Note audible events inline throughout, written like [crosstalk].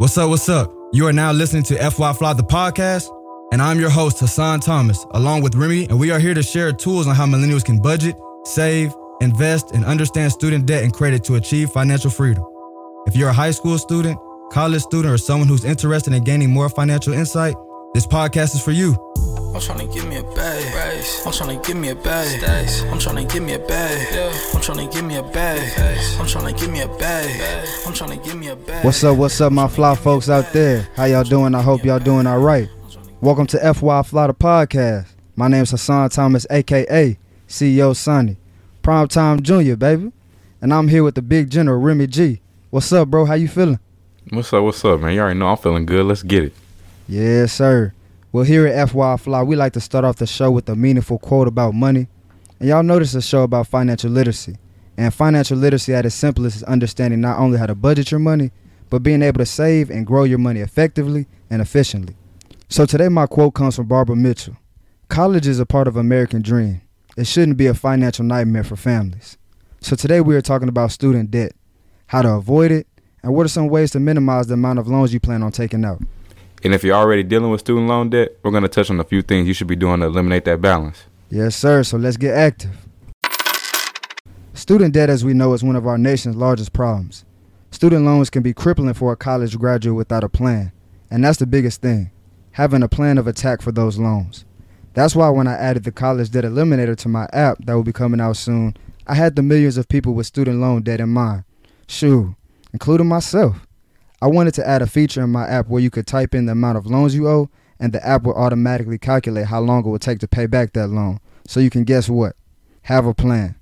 What's up? What's up? You are now listening to FY Fly the podcast, and I'm your host, Hassan Thomas, along with Remy, and we are here to share tools on how millennials can budget, save, invest, and understand student debt and credit to achieve financial freedom. If you're a high school student, college student, or someone who's interested in gaining more financial insight, this podcast is for you. I'm tryna give me a bag. I'm tryna give me a bag. I'm tryna give me a bag. Yeah. I'm tryna give me a bag. I'm tryna give me a bag. I'm tryna give me a bag. What's up, what's up, my fly folks out there? How y'all doing? I hope y'all doing all right. Welcome to FY Fly the podcast. My name's Hassan Thomas, aka CEO Sonny, Primetime Junior, baby. And I'm here with the big general, Remy G. What's up, bro? How you feeling? What's up? What's up, man? You already know I'm feeling good. Let's get it. Yes, sir. Well, here at FY Fly, we like to start off the show with a meaningful quote about money. And y'all notice a show about financial literacy. And financial literacy at its simplest is understanding not only how to budget your money, but being able to save and grow your money effectively and efficiently. So today my quote comes from Barbara Mitchell. College is a part of American dream. It shouldn't be a financial nightmare for families. So today we are talking about student debt, how to avoid it, and what are some ways to minimize the amount of loans you plan on taking out. And if you're already dealing with student loan debt, we're going to touch on a few things you should be doing to eliminate that balance. Yes, sir. So let's get active. Student debt, as we know, is one of our nation's largest problems. Student loans can be crippling for a college graduate without a plan. And that's the biggest thing having a plan of attack for those loans. That's why when I added the College Debt Eliminator to my app that will be coming out soon, I had the millions of people with student loan debt in mind. Shoo, including myself. I wanted to add a feature in my app where you could type in the amount of loans you owe, and the app will automatically calculate how long it will take to pay back that loan. So you can guess what? Have a plan.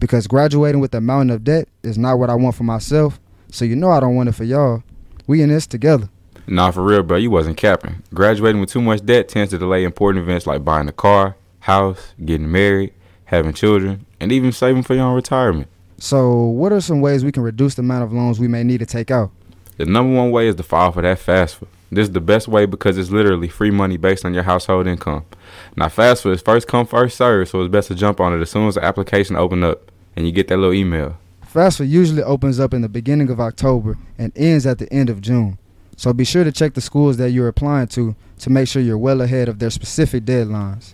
Because graduating with a mountain of debt is not what I want for myself, so you know I don't want it for y'all. We in this together. Nah, for real, bro, you wasn't capping. Graduating with too much debt tends to delay important events like buying a car, house, getting married, having children, and even saving for your own retirement. So, what are some ways we can reduce the amount of loans we may need to take out? The number one way is to file for that FAFSA. This is the best way because it's literally free money based on your household income. Now, FAFSA is first come, first serve, so it's best to jump on it as soon as the application opens up and you get that little email. FAFSA usually opens up in the beginning of October and ends at the end of June. So be sure to check the schools that you're applying to to make sure you're well ahead of their specific deadlines.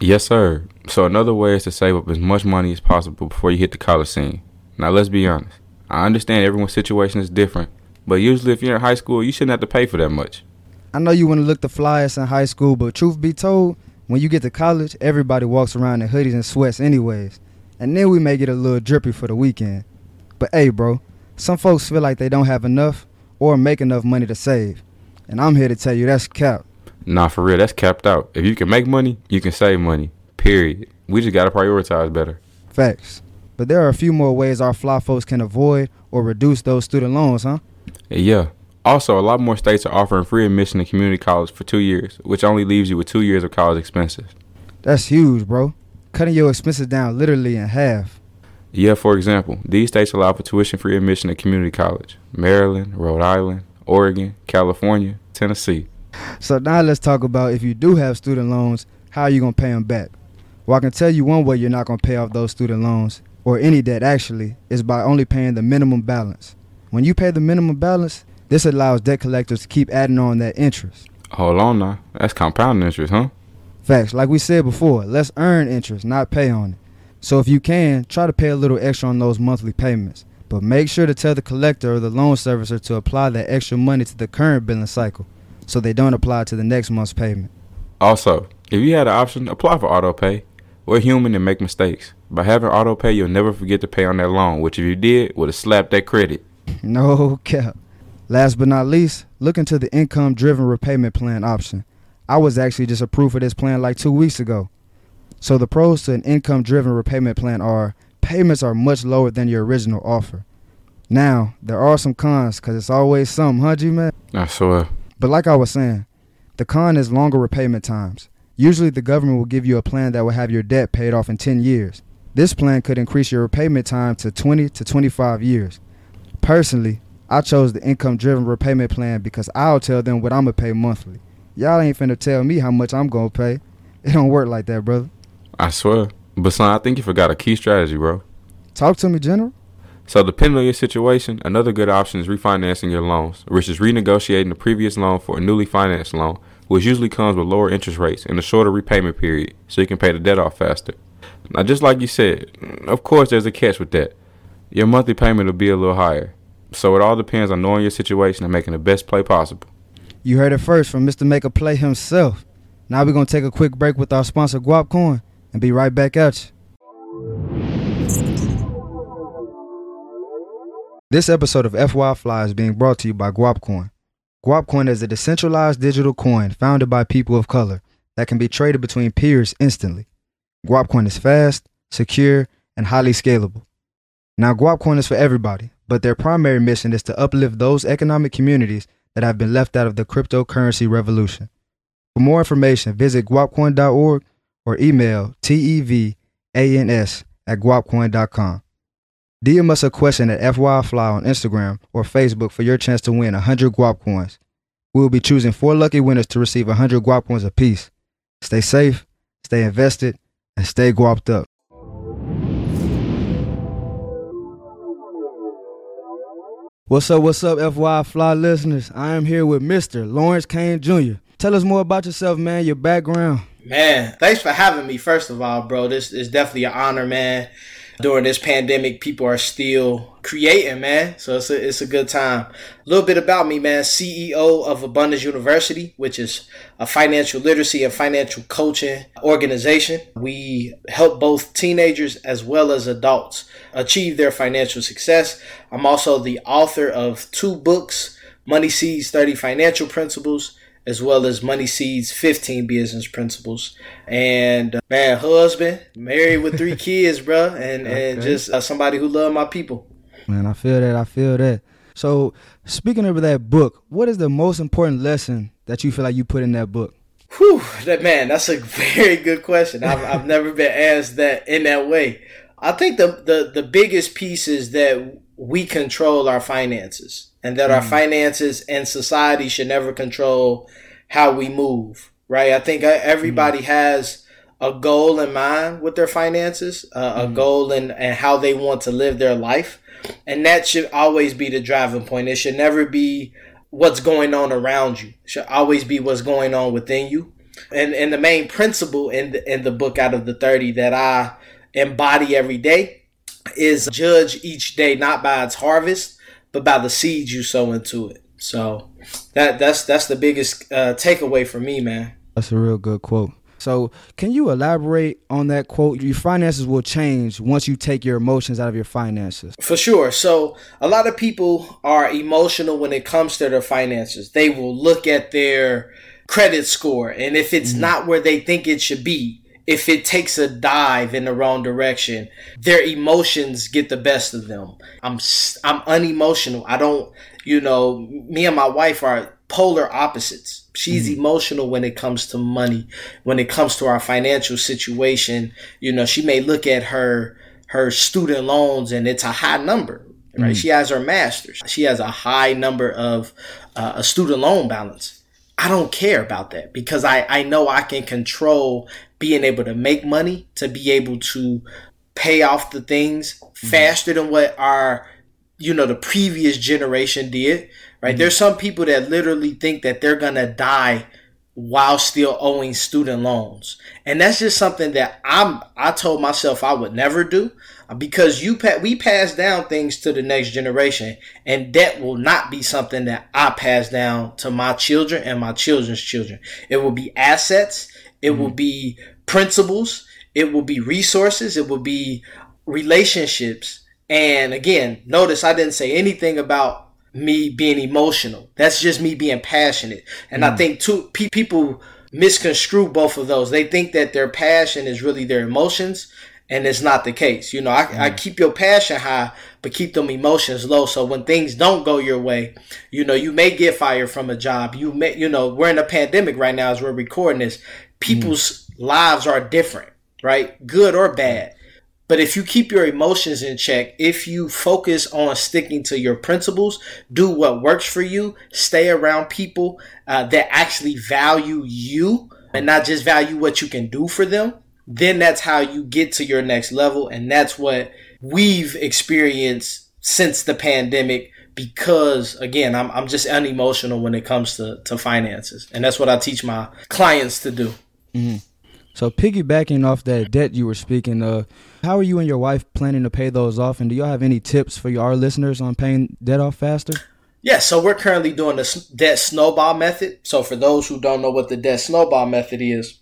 Yes, sir. So another way is to save up as much money as possible before you hit the college scene. Now, let's be honest. I understand everyone's situation is different, but usually if you're in high school, you shouldn't have to pay for that much. I know you want to look the flyest in high school, but truth be told, when you get to college, everybody walks around in hoodies and sweats anyways. And then we may get a little drippy for the weekend. But hey, bro, some folks feel like they don't have enough or make enough money to save. And I'm here to tell you that's capped. Nah, for real, that's capped out. If you can make money, you can save money. Period. We just gotta prioritize better. Facts. But there are a few more ways our fly folks can avoid or reduce those student loans, huh? Yeah. Also, a lot more states are offering free admission to community college for two years, which only leaves you with two years of college expenses. That's huge, bro. Cutting your expenses down literally in half. Yeah, for example, these states allow for tuition free admission to community college Maryland, Rhode Island, Oregon, California, Tennessee. So now let's talk about if you do have student loans, how are you going to pay them back? Well, I can tell you one way you're not going to pay off those student loans, or any debt actually, is by only paying the minimum balance. When you pay the minimum balance, this allows debt collectors to keep adding on that interest. Hold on now. That's compounding interest, huh? Facts. Like we said before, let's earn interest, not pay on it. So if you can, try to pay a little extra on those monthly payments. But make sure to tell the collector or the loan servicer to apply that extra money to the current billing cycle so they don't apply to the next month's payment. Also, if you had the option, apply for auto pay. We're human and make mistakes. By having auto pay, you'll never forget to pay on that loan, which if you did, would have slapped that credit. [laughs] No cap. Last but not least, look into the income driven repayment plan option. I was actually just approved for this plan like two weeks ago. So the pros to an income driven repayment plan are payments are much lower than your original offer. Now, there are some cons because it's always some, huh, G man? I swear. But like I was saying, the con is longer repayment times. Usually, the government will give you a plan that will have your debt paid off in 10 years. This plan could increase your repayment time to 20 to 25 years. Personally, I chose the income driven repayment plan because I'll tell them what I'm going to pay monthly. Y'all ain't finna tell me how much I'm going to pay. [laughs] It don't work like that, brother. I swear. But son, I think you forgot a key strategy, bro. Talk to me, General. So, depending on your situation, another good option is refinancing your loans, which is renegotiating the previous loan for a newly financed loan, which usually comes with lower interest rates and a shorter repayment period, so you can pay the debt off faster. Now, just like you said, of course, there's a catch with that. Your monthly payment will be a little higher. So, it all depends on knowing your situation and making the best play possible. You heard it first from Mr. Make a Play himself. Now we're going to take a quick break with our sponsor, Guapcoin, and be right back at you. This episode of FY Fly is being brought to you by Guapcoin. Guapcoin is a decentralized digital coin founded by people of color that can be traded between peers instantly. Guapcoin is fast, secure, and highly scalable. Now, Guapcoin is for everybody, but their primary mission is to uplift those economic communities that have been left out of the cryptocurrency revolution. For more information, visit guapcoin.org or email tevans at guapcoin.com. DM us a question at FYFly on Instagram or Facebook for your chance to win 100 Guap coins. We will be choosing four lucky winners to receive 100 Guap coins apiece. Stay safe, stay invested, and stay guapped up. What's up, what's up, FY Fly listeners? I am here with Mr. Lawrence Kane Jr. Tell us more about yourself, man, your background. Man, thanks for having me, first of all, bro. This is definitely an honor, man during this pandemic, people are still creating, man. So it's a, it's a good time. A little bit about me, man. CEO of Abundance University, which is a financial literacy and financial coaching organization. We help both teenagers as well as adults achieve their financial success. I'm also the author of two books, Money Seeds 30 Financial Principles as well as Money Seeds 15 business principles. And uh, man, husband, married with three [laughs] kids, bro, and okay. and just uh, somebody who love my people. Man, I feel that. I feel that. So, speaking of that book, what is the most important lesson that you feel like you put in that book? Whew, that man, that's a [laughs] very good question. I've, I've never been asked that in that way. I think the, the the biggest piece is that we control our finances and that mm. our finances and society should never control how we move, right? I think everybody mm. has a goal in mind with their finances, uh, mm. a goal in and how they want to live their life. And that should always be the driving point. It should never be what's going on around you. It should always be what's going on within you. And and the main principle in the, in the book out of the 30 that I embody every day is judge each day not by its harvest, but by the seeds you sow into it. So that that's that's the biggest uh, takeaway for me, man. That's a real good quote. So, can you elaborate on that quote? Your finances will change once you take your emotions out of your finances. For sure. So, a lot of people are emotional when it comes to their finances. They will look at their credit score, and if it's mm-hmm. not where they think it should be, if it takes a dive in the wrong direction, their emotions get the best of them. I'm I'm unemotional. I don't, you know, me and my wife are polar opposites. She's mm-hmm. emotional when it comes to money, when it comes to our financial situation. You know, she may look at her her student loans and it's a high number, right? Mm-hmm. She has her master's. She has a high number of uh, a student loan balance. I don't care about that because I, I know I can control being able to make money, to be able to pay off the things mm-hmm. faster than what our, you know, the previous generation did, right? Mm-hmm. There's some people that literally think that they're going to die while still owing student loans. And that's just something that I'm I told myself I would never do because you pa- we pass down things to the next generation and that will not be something that I pass down to my children and my children's children. It will be assets, it mm-hmm. will be principles, it will be resources, it will be relationships. And again, notice I didn't say anything about me being emotional. That's just me being passionate. And mm. I think too pe- people misconstrue both of those. They think that their passion is really their emotions, and it's not the case. You know, I, mm. I keep your passion high, but keep them emotions low. So when things don't go your way, you know, you may get fired from a job. You may, you know, we're in a pandemic right now as we're recording this. People's mm. lives are different, right? Good or bad. But if you keep your emotions in check, if you focus on sticking to your principles, do what works for you, stay around people uh, that actually value you and not just value what you can do for them, then that's how you get to your next level. And that's what we've experienced since the pandemic because again, I'm I'm just unemotional when it comes to to finances, and that's what I teach my clients to do. Mm-hmm. So piggybacking off that debt you were speaking of, how are you and your wife planning to pay those off? And do y'all have any tips for our listeners on paying debt off faster? Yeah, so we're currently doing the debt snowball method. So for those who don't know what the debt snowball method is,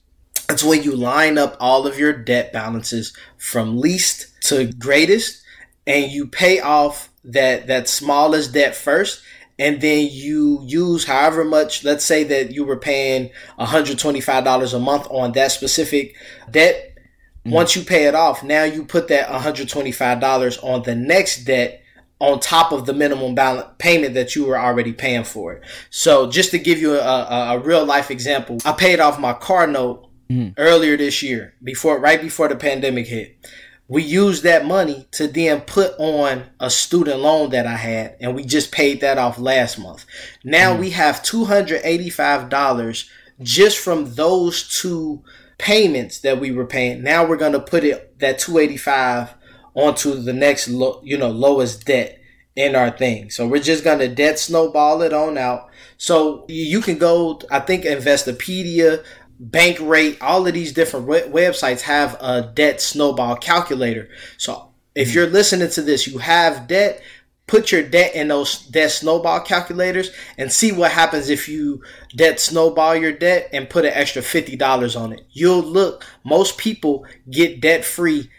it's when you line up all of your debt balances from least to greatest and you pay off that that smallest debt first and then you use however much let's say that you were paying $125 a month on that specific debt mm-hmm. once you pay it off now you put that $125 on the next debt on top of the minimum balance payment that you were already paying for it so just to give you a, a, a real life example i paid off my car note mm-hmm. earlier this year before right before the pandemic hit we used that money to then put on a student loan that I had, and we just paid that off last month. Now mm. we have $285 just from those two payments that we were paying. Now we're to put it that 285 onto the next lo- you know lowest debt in our thing. So we're just to debt snowball it on out. So you can go I think Investopedia Bankrate, all of these different websites have a debt snowball calculator. So if you're listening to this, you have debt, put your debt in those debt snowball calculators and see what happens if you debt snowball your debt and put an extra $50 on it. You'll look, most people get debt free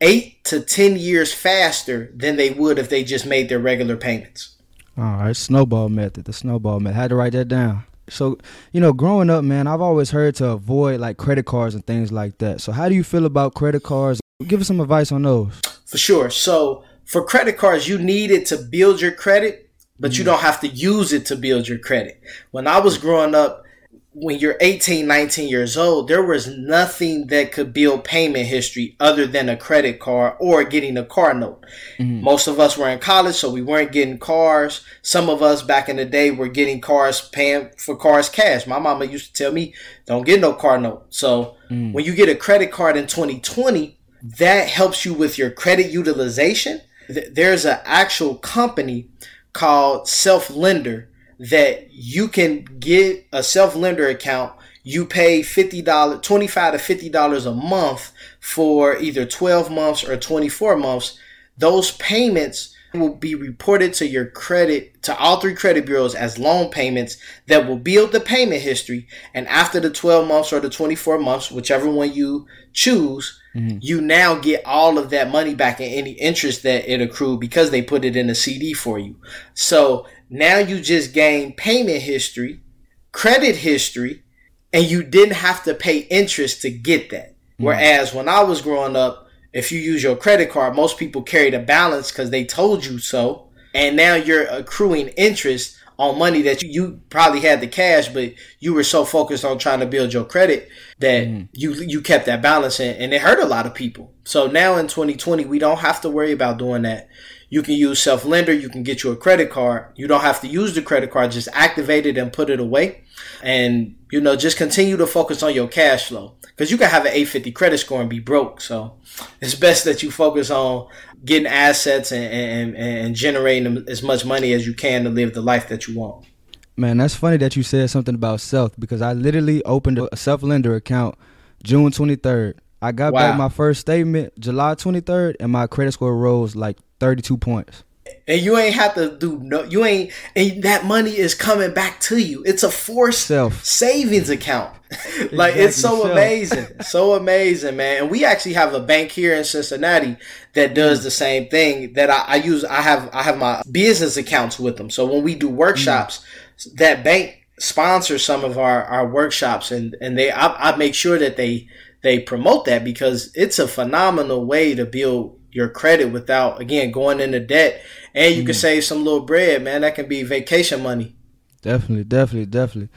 eight to 10 years faster than they would if they just made their regular payments. All right, snowball method, the snowball method. I had to write that down. So, you know, growing up, man, I've always heard to avoid like credit cards and things like that. So, how do you feel about credit cards? Give us some advice on those. For sure. So, for credit cards, you need it to build your credit, but mm. you don't have to use it to build your credit. When I was growing up, when you're 18, 19 years old, there was nothing that could build payment history other than a credit card or getting a car note. Mm-hmm. Most of us were in college, so we weren't getting cars. Some of us back in the day were getting cars, paying for cars cash. My mama used to tell me, don't get no car note. So mm-hmm. when you get a credit card in 2020, that helps you with your credit utilization. There's an actual company called Self Lender that you can get a self lender account. You pay fifty dollars, twenty five to fifty dollars a month for either twelve months or twenty four months. Those payments will be reported to your credit to all three credit bureaus as loan payments that will build the payment history and after the 12 months or the 24 months whichever one you choose mm-hmm. you now get all of that money back and any interest that it accrued because they put it in a CD for you so now you just gain payment history, credit history, and you didn't have to pay interest to get that. Mm. Whereas when I was growing up, if you use your credit card, most people carry a balance because they told you so. And now you're accruing interest on money that you, you, probably had the cash, but you were so focused on trying to build your credit that mm. you you kept that balance in, and it hurt a lot of people. So now in 2020, we don't have to worry about doing that. You can use self lender. You can get you a credit card. You don't have to use the credit card. Just activate it and put it away. And, you know, just continue to focus on your cash flow because you can have an 850 credit score and be broke. So it's best that you focus on getting assets and, and, and generating as much money as you can to live the life that you want. Man, that's funny that you said something about self because I literally opened a self lender account June 23rd. I got wow. back my first statement July 23rd and my credit score rose like 32 points. And you ain't have to do no you ain't and that money is coming back to you. It's a forced Self. savings account. [laughs] like exactly. it's so Self. amazing. [laughs] so amazing, man. And we actually have a bank here in Cincinnati that does mm. the same thing that I, I, use I have I have my business accounts with them. So when we do workshops, mm. that bank sponsors some of our, our workshops and, and they I, I make sure that they they promote that because it's a phenomenal way to build your credit without again going into debt. And you mm. can save some little bread man. That can be vacation money. Definitely definitely definitely.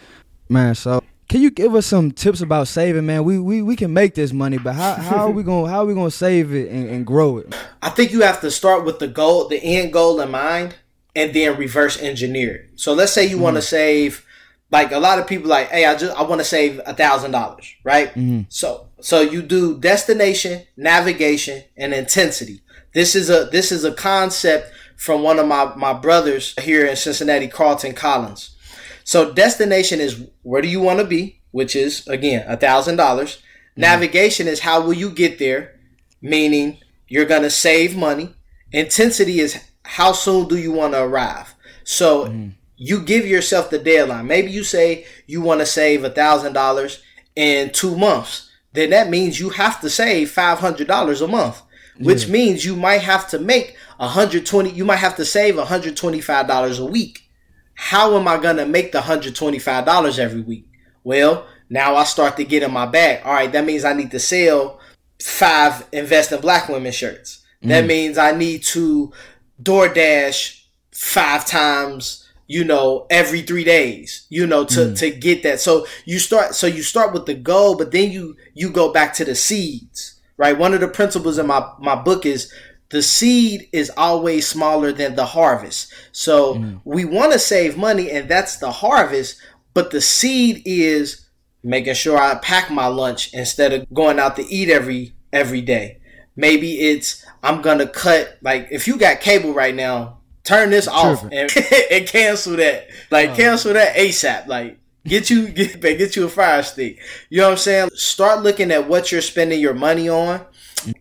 Man so can you give us some tips about saving man? We we, we can make this money but how, how are we [laughs] gonna how are we gonna save it and, and grow it? I think you have to start with the goal the end goal in mind and then reverse engineer it. So let's say you mm. want to save like a lot of people like hey i just i want to save a thousand dollars right mm. so so you do destination, navigation, and intensity. This is a this is a concept from one of my, my brothers here in Cincinnati, Carlton Collins. So destination is where do you want to be, which is again a thousand dollars. Navigation is how will you get there, meaning you're gonna save money. Intensity is how soon do you want to arrive. So mm. You give yourself the deadline. Maybe you say you want to save a thousand dollars in two months. Then that means you have to save five hundred dollars a month, which yeah. means you might have to make a 120 you might have to save $125 a week how am I gonna make the hundred twenty five dollars every week? Well, now I start to get in my bag. All right, that means I need to sell five invest in black women shirts. That mm. means I need to DoorDash five times, you know, every three days, you know, to, mm. to get that. So you start so you start with the goal, but then you you go back to the seeds. Right. One of the principles in my, my book is the seed is always smaller than the harvest. So mm. we want to save money, and that's the harvest. But the seed is making sure I pack my lunch instead of going out to eat every every day. Maybe it's I'm gonna cut like if you got cable right now, turn this off and, [laughs] and, cancel that. Like oh. cancel that ASAP. Like get you [laughs] get get you a fire stick. You know what I'm saying? Start looking at what you're spending your money on.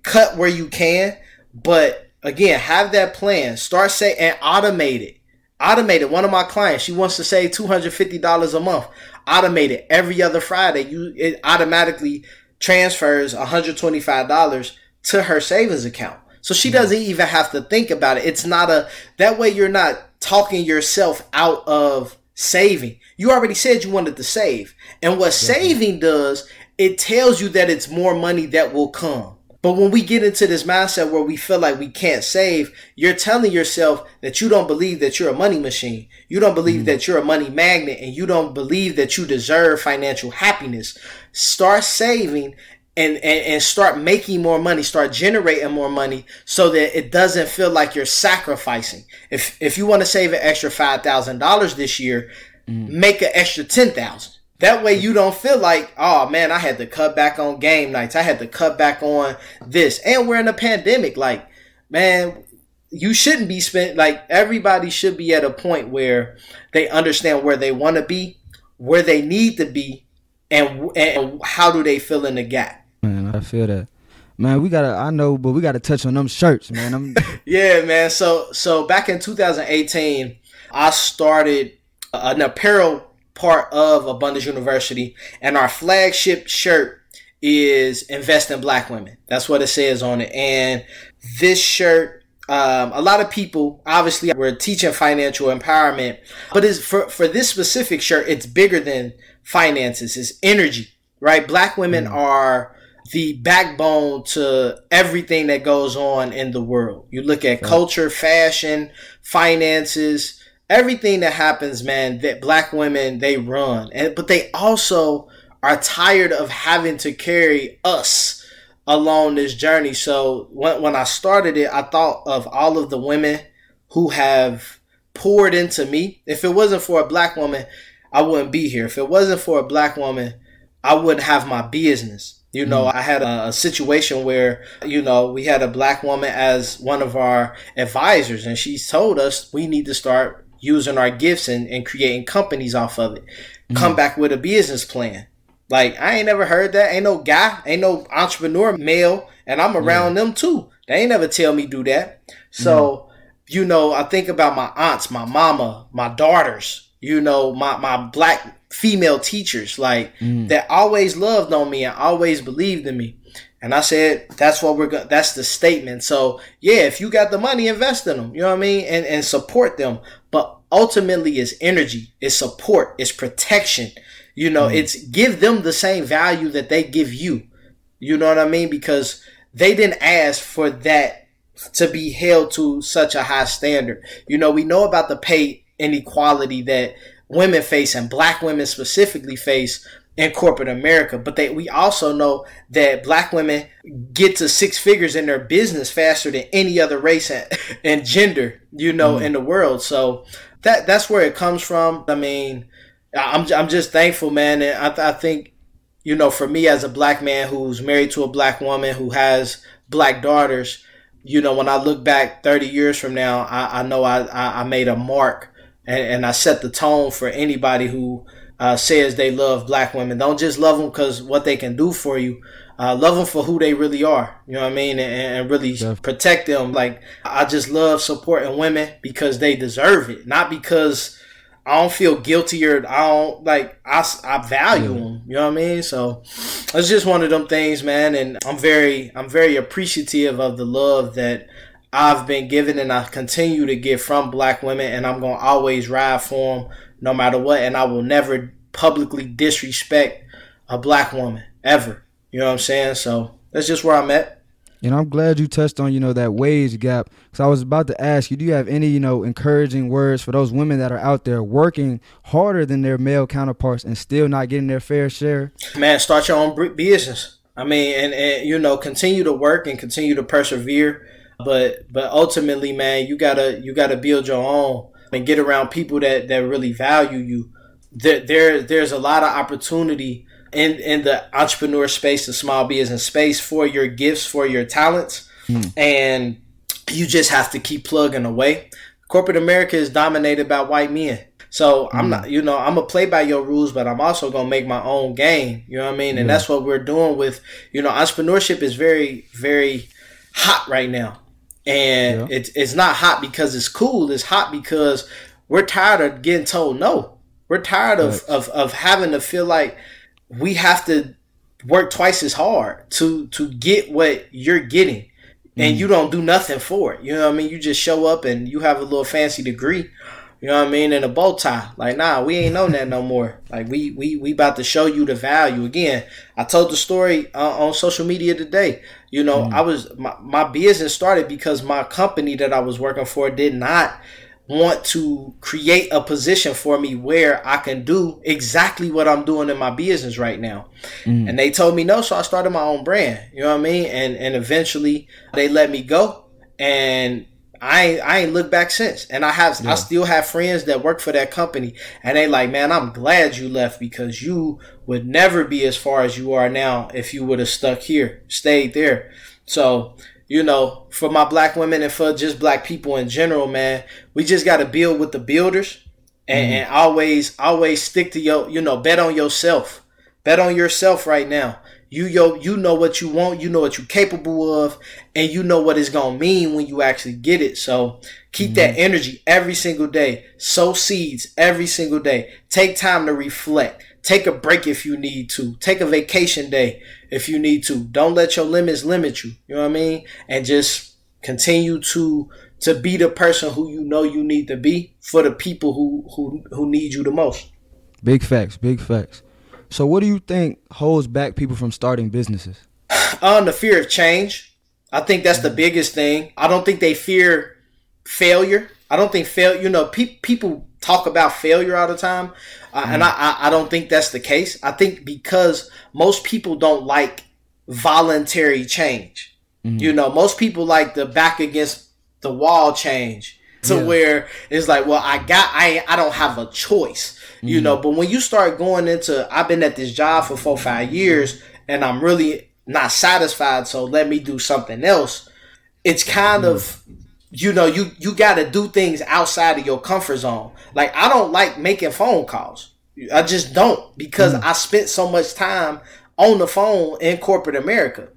Cut where you can but again, have that plan. Start say and automate it. Automate it. One of my clients, she wants to save two hundred fifty dollars a month. Automate it every other Friday. You it automatically transfers one hundred twenty five dollars to her savings account. So she doesn't even have to think about it. It's not a that way you're not talking yourself out of saving. You already said you wanted to save. And what saving does, it tells you that it's more money that will come. But when we get into this mindset where we feel like we can't save, you're telling yourself that you don't believe that you're a money machine. You don't believe mm-hmm. that you're a money magnet and you don't believe that you deserve financial happiness. Start saving and, and, and start making more money, start generating more money so that it doesn't feel like you're sacrificing. If, if you want to save an extra $5,000 this year, mm-hmm. make an extra 10,000 that way you don't feel like, oh man, I had to cut back on game nights. I had to cut back on this. And we're in a pandemic. Like, man, you shouldn't be spent like everybody should be at a point where they understand where they want to be, where they need to be, and and how do they fill in the gap. Man, I feel that. Man, we gotta. I know, but we gotta touch on them shirts, man. I'm... [laughs] yeah, man. So, so back in 2018, I started an apparel part of Abundance University, and our flagship shirt is Invest in Black Women. That's what it says on it. And this shirt, um, a lot of people, obviously, we're teaching financial empowerment, but is for, for this specific shirt, it's bigger than finances, it's energy, right? Black women mm. are the backbone to everything that goes on in the world. You look at right. culture, fashion, finances, everything that happens, man, that black women they run, and but they also are tired of having to carry us along this journey. So when when I started it, I thought of all of the women who have poured into me. If it wasn't for a black woman, I wouldn't be here. If it wasn't for a black woman, I wouldn't have my business. You know, mm. I had a, a, situation where, you know, we had a black woman as one of our advisors, and she told us we need to start using our gifts and, and creating companies off of it. Mm-hmm. Come back with a business plan. Like I ain't never heard that. Ain't no guy, ain't no entrepreneur male, and I'm around them too. They ain't never tell me do that. So, mm-hmm. you know, I think about my aunts, my mama, my daughters, you know, my, my black female teachers, like mm. that always loved on me and always believed in me. And I said, that's what we're going that's the statement. So yeah, if you got the money, invest in them. You know what I mean? And, and support them. But ultimately it's energy, it's support, it's protection. You know, mm it's give them the same value that they give you. You know what I mean? Because they didn't ask for that to be held to such a high standard. You know, we know about the pay inequality that women face and black women specifically face in corporate America. But they, we also know that black women get to six figures in their business faster than any other race and, [laughs] and gender, you know, mm in the world. So that that's where it comes from. I mean, I'm I'm just thankful, man, and I, I think, you know, for me as a black man who's married to a black woman who has black daughters, you know, when I look back 30 years from now, I, I know I, I made a mark and, and I set the tone for anybody who uh, says they love black women. Don't just love them because what they can do for you. Uh, love them for who they really are. You know what I mean? And, and really Definitely. protect them. Like I just love supporting women because they deserve it, not because I don't feel guilty or I don't like I, I value yeah. them. You know what I mean? So it's just one of them things, man. And I'm very I'm very appreciative of the love that I've been given and I continue to get from black women, and I'm gonna always ride for them no matter what. And I will never publicly disrespect a black woman ever. You know what I'm saying? So that's just where I'm at. And I'm glad you touched on, you know, that wage gap. Because I was about to ask you, do you have any, you know, encouraging words for those women that are out there working harder than their male counterparts and still not getting their fair share? Man, start your own business. I mean, and, and you know, continue to work and continue to persevere. But but ultimately, man, you gotta you gotta build your own and get around people that that really value you. There, there there's a lot of opportunity in in the entrepreneur space, the small business space for your gifts, for your talents, mm. and you just have to keep plugging away. Corporate America is dominated by white men. So. I'm hmm. not, you know, I'm gonna play by your rules, but I'm also gonna make my own game. You know what I mean? And yeah. that's what we're doing with, you know, entrepreneurship is very, very hot right now, and yeah. it's it's not hot because it's cool. It's hot because we're tired of getting told no. We're tired of, of, of having to feel like we have to work twice as hard to to get what you're getting and mm. you don't do nothing for it you know what i mean you just show up and you have a little fancy degree you know what i mean and a bow tie like nah we ain't know that no more like we we we about to show you the value again i told the story uh, on social media today you know mm. i was my, my business started because my company that i was working for did not want to create a position for me where I can do exactly what I'm doing in my business right now. Mm. And they told me no, so I started my own brand. You know what I mean? And and eventually they let me go and I ain't, I ain't looked back since. And I have yeah. I still have friends that work for that company and they like, "Man, I'm glad you left because you would never be as far as you are now if you would have stuck here, stayed there." So, you know, for my black women and for just black people in general, man, we just got to build with the builders and, mm-hmm. and, always, always stick to your, you know, bet on yourself. Bet on yourself right now. You yo, you know what you want, you know what you're capable of, and you know what it's gonna mean when you actually get it. So keep mm-hmm. that energy every single day. Sow seeds every single day. Take time to reflect. Take a break if you need to. Take a vacation day if you need to. Don't let your limits limit you. You know what I mean? And just continue to to be the person who you know you need to be for the people who who who need you the most. Big facts, big facts. So what do you think holds back people from starting businesses? Um, the fear of change. I think that's the biggest thing. I don't think they fear failure. I don't think fail. You know, pe- people talk about failure all the time, uh, mm. and I, I don't think that's the case. I think because most people don't like voluntary change. Mm. You know, most people like the back against the wall change to yeah. where it's like, well, I got, I, I don't have a choice. Mm. You know, but when you start going into, I've been at this job for four, five years, and I'm really not satisfied. So let me do something else. It's kind mm. of you know you you got to do things outside of your comfort zone like i don't like making phone calls i just don't because mm. i spent so much time on the phone in corporate america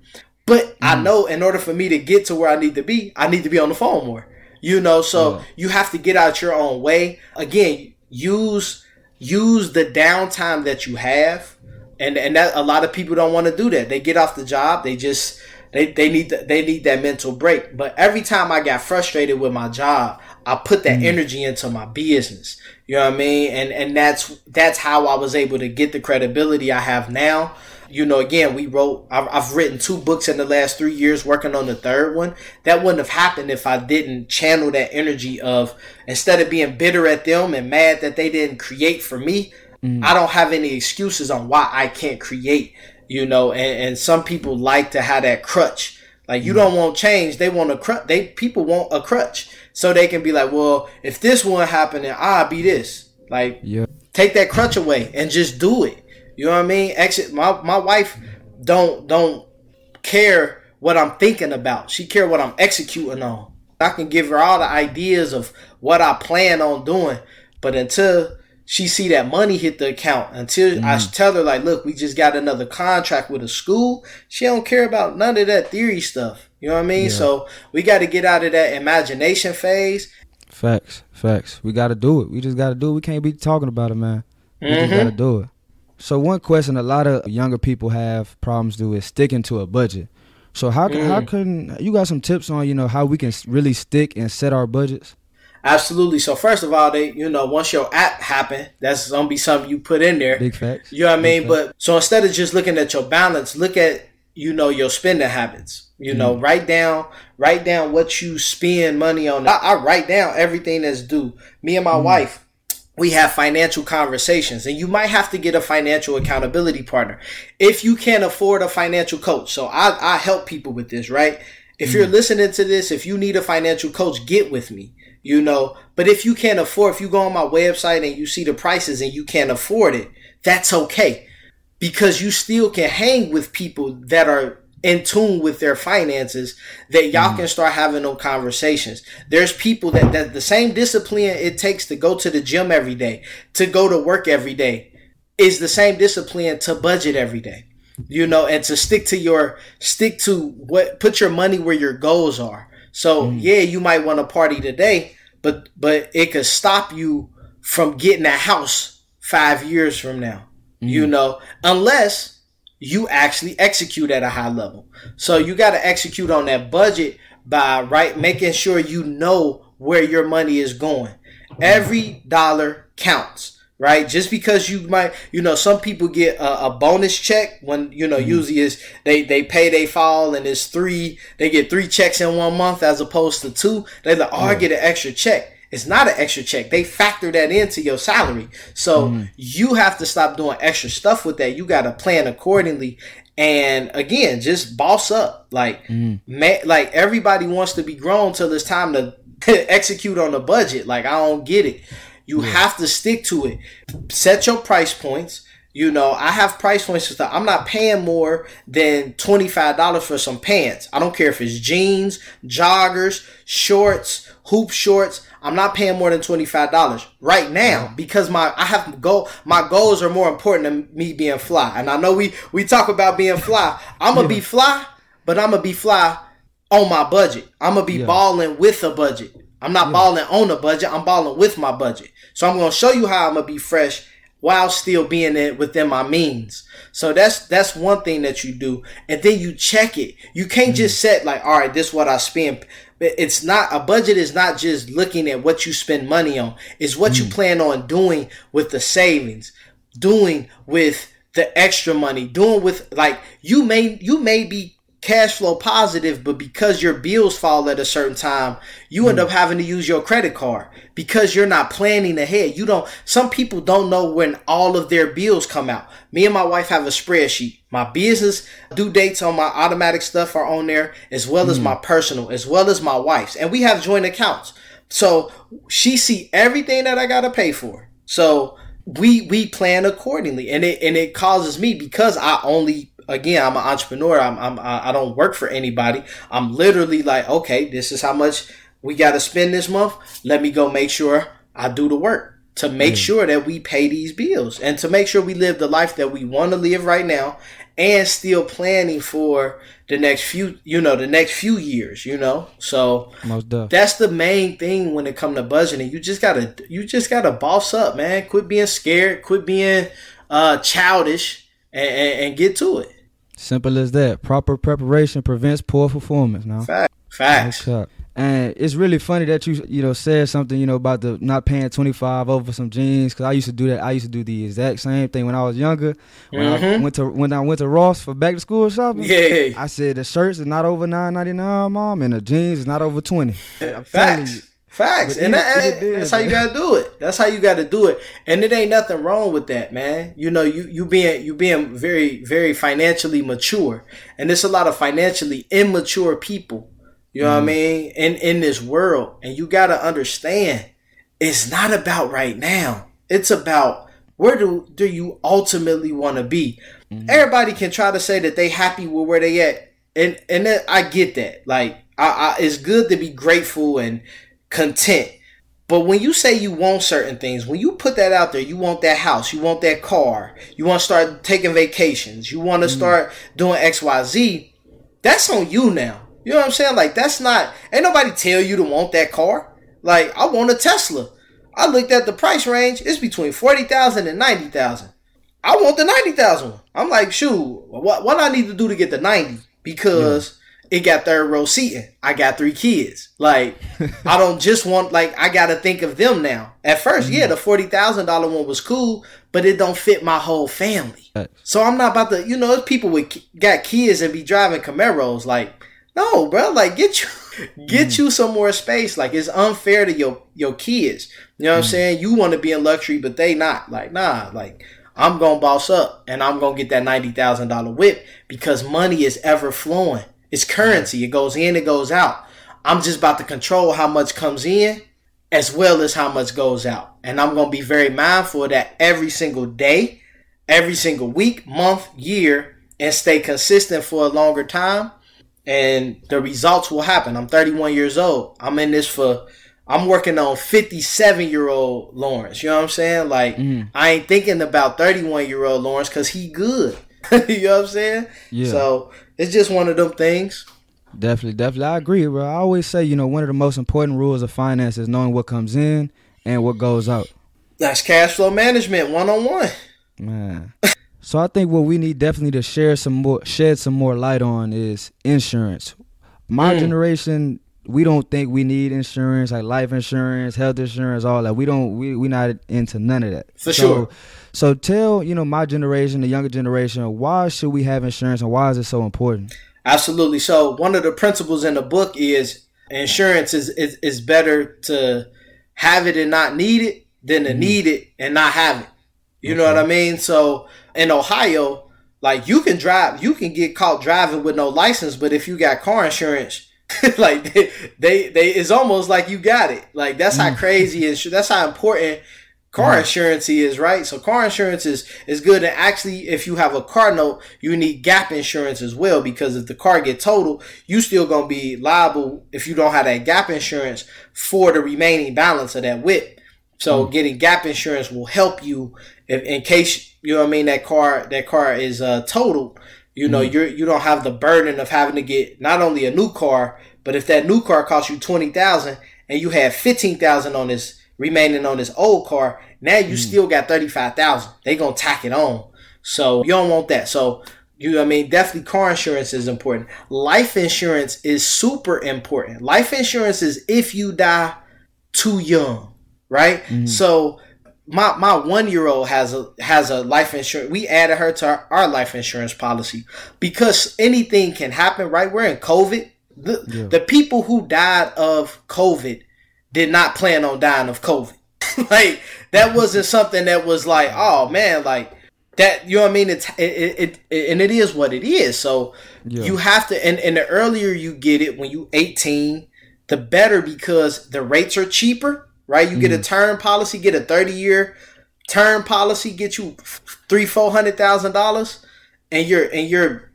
but mm. i know in order for me to get to where i need to be i need to be on the phone more you know so mm. you have to get out your own way again use use the downtime that you have and and that a lot of people don't want to do that they get off the job they just they they need the, they need that mental break. But every time I got frustrated with my job, I put that mm. energy into my business. You know what I mean? And and that's that's how I was able to get the credibility I have now. You know, again, we wrote. I've, I've written two books in the last three years, working on the third one. That wouldn't have happened if I didn't channel that energy of instead of being bitter at them and mad that they didn't create for me. Mm. I don't have any excuses on why I can't create you know, and, and some people like to have that crutch. Like you mm don't want change, they want a crutch. They people want a crutch, so they can be like, well, if this one happened, then I'll be this. Like, yeah. take that crutch away and just do it. You know what I mean? Exit. My my wife don't don't care what I'm thinking about. She care what I'm executing on. I can give her all the ideas of what I plan on doing, but until she see that money hit the account, until mm. I tell her like, look, we just got another contract with a school, she don't care about none of that theory stuff. You know what I mean? Yeah. So we got to get out of that imagination phase. Facts, facts. We got to do it. We just got to do it. We can't be talking about it, man. We mm-hmm. just got to do it. So one question a lot of younger people have problems do is sticking to a budget. So how can, mm. how can you got some tips on you know how we can really stick and set our budgets? Absolutely. So first of all, they you know once your app happen, that's gonna be something you put in there. Big facts. You know what I mean? But so instead of just looking at your balance, look at you know your spending habits. You mm. know, write down write down what you spend money on. I, I write down everything that's due. Me and my mm. wife, we have financial conversations and you might have to get a financial accountability partner if you can't afford a financial coach. So i, I help people with this right? If mm. you're listening to this if you need a financial coach get with me you know? But if you can't afford if you go on my website and you see the prices and you can't afford it that's okay because you still can hang with people that are in tune with their finances that y'all mm. can start having those conversations. There's people that, that the same discipline it takes to go to the gym every day, to go to work every day, is the same discipline to budget every day. You know, and to stick to your stick to what put your money where your goals are. So mm. yeah, you might want to party today, but but it could stop you from getting a house five years from now. Mm. You know, unless you actually execute at a high level. So you got to execute on that budget by right making sure you know where your money is going. Every dollar counts, right? Just because you might, you know, some people get a, a bonus check when you know mm-hmm. usually is they they pay they fall and it's three they get three checks in one month as opposed to two. They like, oh, I get an extra check. It's not an extra check. They factor that into your salary. So mm. you have to stop doing extra stuff with that. You got to plan accordingly. And again, just boss up. Like, mm. man, like everybody wants to be grown till it's time to [laughs] execute on the budget. Like, I don't get it. You yeah. have to stick to it. Set your price points. You know, I have price points stuff. I'm not paying more than $25 for some pants. I don't care if it's jeans, joggers, shorts, hoop shorts. I'm not paying more than twenty five dollars right now because my I have goal my goals are more important than me being fly. And I know we we talk about being fly. I'm gonna yeah. be fly, but I'm gonna be fly on my budget. I'm gonna be yeah. balling with a budget. I'm not yeah. balling on a budget. I'm balling with my budget. So I'm gonna show you how I'm gonna be fresh while still being it within my means. So that's that's one thing that you do, and then you check it. You can't mm. just set like, all right, this is what I spend it's not a budget is not just looking at what you spend money on it's what mm. you plan on doing with the savings doing with the extra money doing with like you may you may be cash flow positive, but because your bills fall at a certain time, you end mm. up having to use your credit card because you're not planning ahead. You don't, some people don't know when all of their bills come out. Me and my wife have a spreadsheet. My business due dates on my automatic stuff are on there, as well mm. as my personal, as well as my wife's. And we have joint accounts. So she see everything that I got to pay for. So we we plan accordingly and it and it causes me because I only again, I'm an entrepreneur. I'm, I'm I don't work for anybody. I'm literally like, okay, this is how much we got to spend this month. Let me go make sure I do the work to make mm. sure that we pay these bills and to make sure we live the life that we want to live right now and still planning for the next few you know the next few years you know so that's the main thing when it comes to budgeting you just gotta you just gotta boss up man quit being scared quit being uh childish and, and, and get to it Simple as that. Proper preparation prevents poor performance. Now, Fact. facts. And it's really funny that you you know said something you know about the not paying twenty five over some jeans because I used to do that. I used to do the exact same thing when I was younger. When mm-hmm. I went to when I went to Ross for back to school shopping. Yeah. I said the shirts is not over nine ninety nine, mom, and the jeans is not over twenty. [laughs] Facts. Facts, and that, that's how you gotta do it. That's how you gotta do it, and it ain't nothing wrong with that, man. You know, you you being you being very very financially mature, and there's a lot of financially immature people. You know mm. what I mm-hmm. mean? In in this world, and you gotta understand, it's not about right now. It's about where do do you ultimately want to be. Mm. Everybody can try to say that they happy with where they at and and then I get that. Like, I, I, it's good to be grateful and content. But when you say you want certain things, when you put that out there, you want that house, you want that car, you want to start taking vacations, you want to mm. start doing X, Y, Z. That's on you now. You know what I'm saying? Like that's not. Ain't nobody tell you to want that car. Like I want a Tesla. I looked at the price range. It's between forty thousand and ninety thousand. I want the ninety thousand. I'm like, shoot, what what I need to do to get the ninety? Because yeah. It got third row seating. I got three kids. Like [laughs] I don't just want like I got to think of them now. At 1st mm-hmm. yeah, the forty thousand dollar one was cool, but it don't fit my whole family. Right. So I'm not about to, you know, people with got kids and be driving Camaros. Like, no, bro, like get you [laughs] get mm. you some more space. Like it's unfair to your your kids. You know what mm. I'm saying? You want to be in luxury, but they not. Like nah. Like I'm gonna boss up and I'm gonna get that ninety thousand dollar whip because money is ever flowing. It's currency. It goes in, it goes out. I'm just about to control how much comes in as well as how much goes out. And I'm gonna be very mindful of that every single day, every single week, month, year, and stay consistent for a longer time and the results will happen. I'm 31 years old. I'm in this for I'm working on 57 year old Lawrence. You know what I'm saying? Like mm. I ain't thinking about 31 year old Lawrence because he good. [laughs] you know what I'm saying? Yeah. So it's just one of them things. Definitely, definitely. I agree, bro. I always say, you know, one of the most important rules of finance is knowing what comes in and what goes out. That's cash flow management one on one. Man. So I think what we need definitely to share some more, shed some more light on is insurance. My mm. generation, we don't think we need insurance, like life insurance, health insurance, all that. We don't, we we not into none of that. For so, sure. So tell you know my generation, the younger generation, why should we have insurance and why is it so important? Absolutely. So one of the principles in the book is insurance is is, is better to have it and not need it than to mm need it and not have it. You okay. know what I mean? So in Ohio, like you can drive, you can get caught driving with no license, but if you got car insurance, [laughs] like they, they, they, it's almost like you got it. Like that's how mm. crazy is. That's how important car insurance is, right? So car insurance is is good. And actually, if you have a car note, you need gap insurance as well because if the car get total you still gonna be liable if you don't have that gap insurance for the remaining balance of that whip. So mm. getting gap insurance will help you if in case you know what I mean, that car that car is uh, totaled, you know, mm-hmm. you're you don't have the burden of having to get not only a new car, but if that new car costs you twenty thousand and you have fifteen thousand on this remaining on this old car, now you mm-hmm. still got thirty five thousand. They gonna tack it on. So you don't want that. So you I mean definitely car insurance is important. Life insurance is super important. Life insurance is if you die too young, right? Mm-hmm. So my my one year old has a has a life insurance. We added her to our, our, life insurance policy because anything can happen. Right, we're in COVID. The yeah. the people who died of COVID did not plan on dying of COVID. [laughs] like that wasn't something that was like, oh man, like that. You know what I mean? It's it, it, it and it is what it is. So yeah. you have to, and, and the earlier you get it, when you eighteen, the better because the rates are cheaper right? You mm get a mm. term policy, get a 30 year term policy, get you three, four hundred thousand dollars, and you're and you're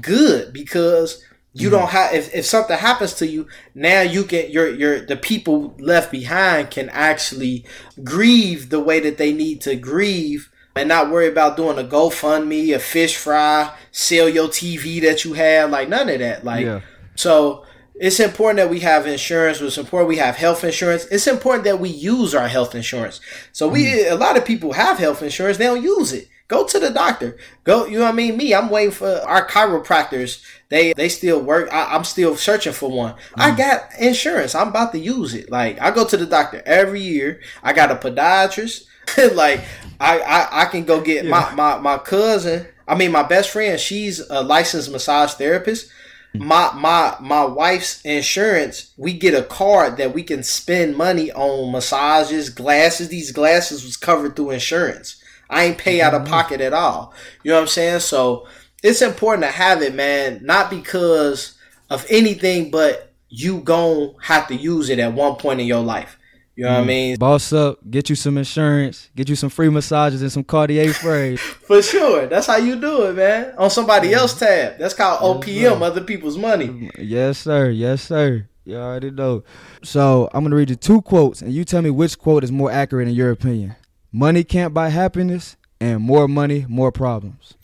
good because you mm don't have if, if something happens to you, now you get your your the people left behind can actually grieve the way that they need to grieve and not worry about doing a GoFundMe, a fish fry, sell your TV that you have, like none of that. Like yeah. so it's important that we have insurance. It's important we have health insurance. It's important that we use our health insurance. So we, mm. a lot of people have health insurance. They don't use it. Go to the doctor. Go. You know what I mean? Me, I'm waiting for our chiropractors. They they still work. I, am still searching for one. Mm. I got insurance. I'm about to use it. Like I go to the doctor every year. I got a podiatrist. [laughs] like I, I I can go get yeah. my my my cousin. I mean my best friend. She's a licensed massage therapist my my my wife's insurance, we get a card that we can spend money on massages, glasses. These glasses was covered through insurance. I ain't pay out of mm-hmm. pocket at all. You know what I'm saying? So it's important to have it, man. Not because of anything, but you gon' have to use it at one point in your life. You know what I mm. mean? Boss up, get you some insurance, get you some free massages and some Cartier frames. [laughs] For sure. That's how you do it, man. On somebody mm. else's tab. That's called OPM, other people's money. yes, sir. Yes, sir. You already know. So I'm gonna read you two quotes, and you tell me which quote is more accurate in your opinion. Money can't buy happiness, and more money, more problems.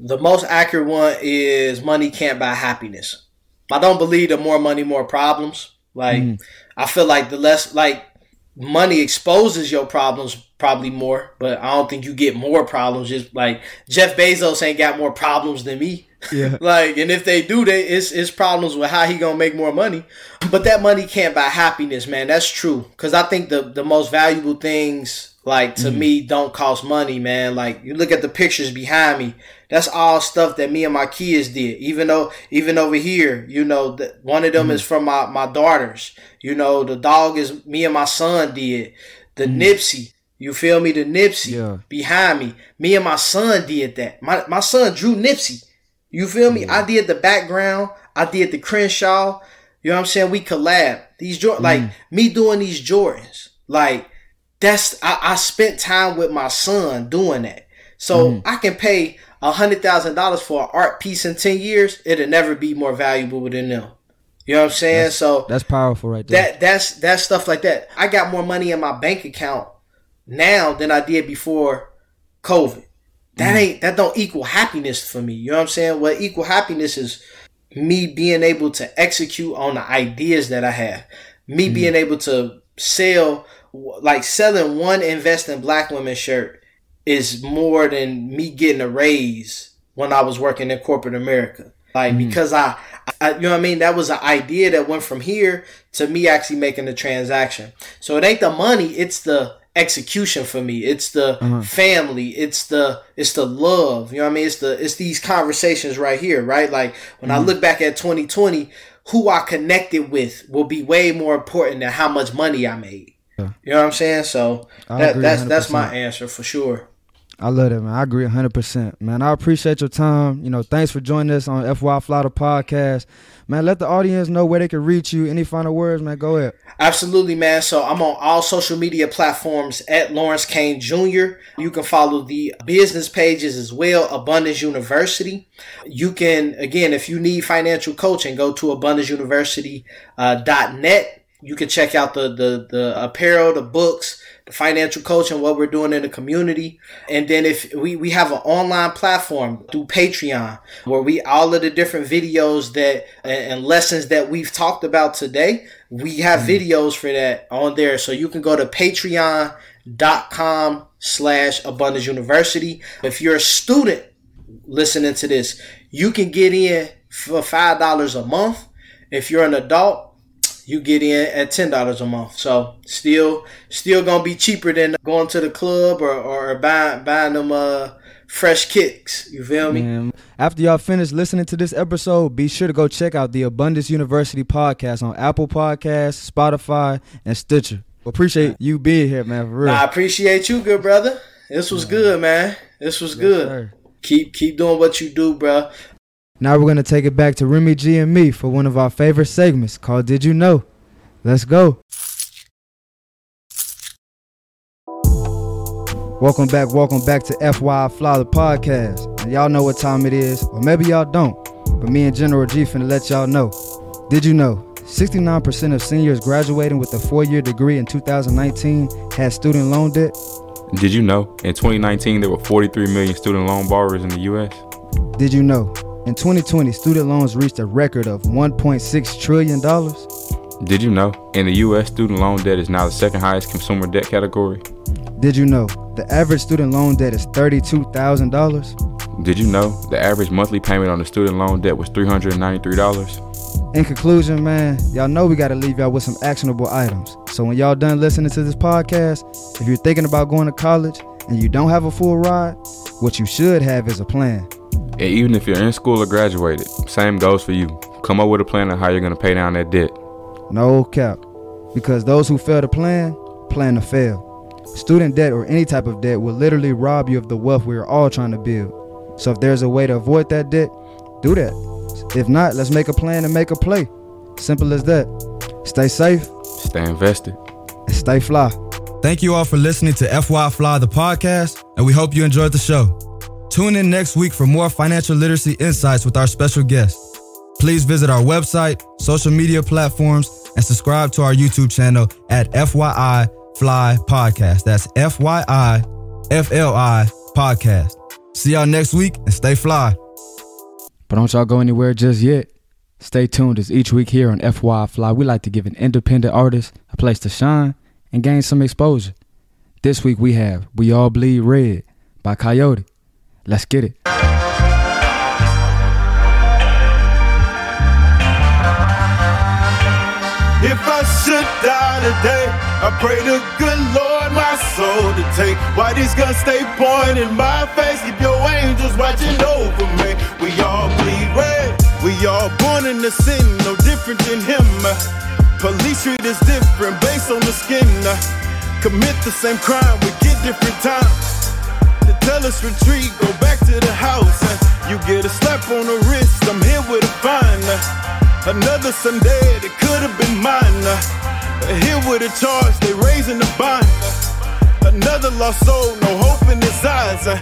The most accurate one is money can't buy happiness. I don't believe the more money, more problems. Like Mm. I feel like the less like money exposes your problems probably more, but I don't think you get more problems. Just like Jeff Bezos ain't got more problems than me. Yeah. [laughs] like, and if they do, they it's it's problems with how he gonna make more money. But that money can't buy happiness, man. That's true. Cause I think the the most valuable things, like to mm. me, don't cost money, man. Like you look at the pictures behind me. That's all stuff that me and my kids did. Even though, even over here, you know, that one of them mm. is from my my daughters. You know, the dog is me and my son did. The mm. Nipsey, you feel me? The Nipsey Yeah. behind me. Me and my son did that. My my son drew Nipsey. You feel me? I did the background. I did the Crenshaw. You know what I'm saying? We collab. These Jordan, mm. like me doing these Jordans. Like that's I, I spent time with my son doing that. So mm. I can pay a hundred thousand dollars for an art piece in ten years. It'll never be more valuable than them. You know what I'm saying? so That's powerful right there. that that's that's stuff like that. I got more money in my bank account now than I did before COVID. That ain't that don't equal happiness for me. You know what I'm saying? What equal happiness is me being able to execute on the ideas that I have. Me mm-hmm. being able to sell like selling one invest in black women shirt is more than me getting a raise when I was working in corporate America. Like mm-hmm. because I, I, you know what I mean. That was an idea that went from here to me actually making the transaction. So it ain't the money; it's the execution for me. It's the family. It's the it's the love. You know what I mean? It's the it's these conversations right here, right? Like when I look back at 2020, who I connected with will be way more important than how much money I made. You know what I'm saying? So I that, that's that's 100%. my answer for sure. I love it, man. I agree 100%. Man, I appreciate your time. You know, thanks for joining us on FY Flouter Podcast. Man, let the audience know where they can reach you. Any final words, man? Go ahead. Absolutely, man. So I'm on all social media platforms at Lawrence Kane Jr. You can follow the business pages as well, Abundance University. You can, again, if you need financial coaching, go to abundanceuniversity.net. Uh, You can check out the, the, the apparel, the books, the financial coach, and what we're doing in the community. And then if we, we have an online platform through Patreon where we, all of the different videos that and, lessons that we've talked about today, we have mm-hmm. videos for that on there. So you can go to patreon.com slash abundance university. If you're a student listening to this, you can get in for five dollars a month. If you're an adult, you get in at ten dollars a month. So still still gonna be cheaper than going to the club or, or buying buying them uh fresh kicks. You feel me? Man, after y'all finish listening to this episode, be sure to go check out the Abundance University podcast on Apple Podcasts, Spotify, and Stitcher. Appreciate you being here, man. For real. I appreciate you, good brother. This was good, man. This was good. sir. Keep keep doing what you do, bro. Now we're gonna take it back to Remy G and me for one of our favorite segments called "Did You Know." Let's go. Welcome back, welcome back to FY Fly the podcast. And y'all know what time it is, or maybe y'all don't. But me and General G finna let y'all know. Did you know 69% of seniors graduating with a four-year degree in 2019 had student loan debt? Did you know in 2019 there were 43 million student loan borrowers in the U.S.? Did you know in 2020 student loans reached a record of 1.6 trillion dollars? Did you know in the U.S. student loan debt is now the second highest consumer debt category? Did you know the average student loan debt is $32,000? Did you know the average monthly payment on the student loan debt was $393? In conclusion, man, y'all know we got to leave y'all with some actionable items. So when y'all done listening to this podcast, if you're thinking about going to college and you don't have a full ride, what you should have is a plan. And even if you're in school or graduated, same goes for you. Come up with a plan on how you're going to pay down that debt. No cap. Because those who fail to plan, plan to fail. Student debt or any type of debt will literally rob you of the wealth we are all trying to build. So if there's a way to avoid that debt, do that. If not, let's make a plan and make a play. Simple as that. Stay safe Stay invested. and stay fly. Thank you all for listening to FY Fly the podcast, and we hope you enjoyed the show. Tune in next week for more financial literacy insights with our special guest. Please visit our website, social media platforms, and subscribe to our YouTube channel at FYI Fly Podcast. That's FYI FLI Podcast. See y'all next week and stay fly. But don't y'all go anywhere just yet. Stay tuned as each week here on FY Fly, we like to give an independent artist a place to shine and gain some exposure. This week we have We All Bleed Red by Coyote. Let's get it. If I should die today, I pray to good Lord my soul to take. Why these guns stay pointing my face? Keep your angels watching over me. We all bleed red. We all born in the sin, no different than him. Police treat us different based on the skin. Commit the same crime, we get different times. Tell us retreat, go back to the house. You get a slap on the wrist, I'm here with a fine. Uh, another Sunday that could have been mine. Uh, here with a charge, they raising the bond. Another lost soul, no hope in his eyes. Uh,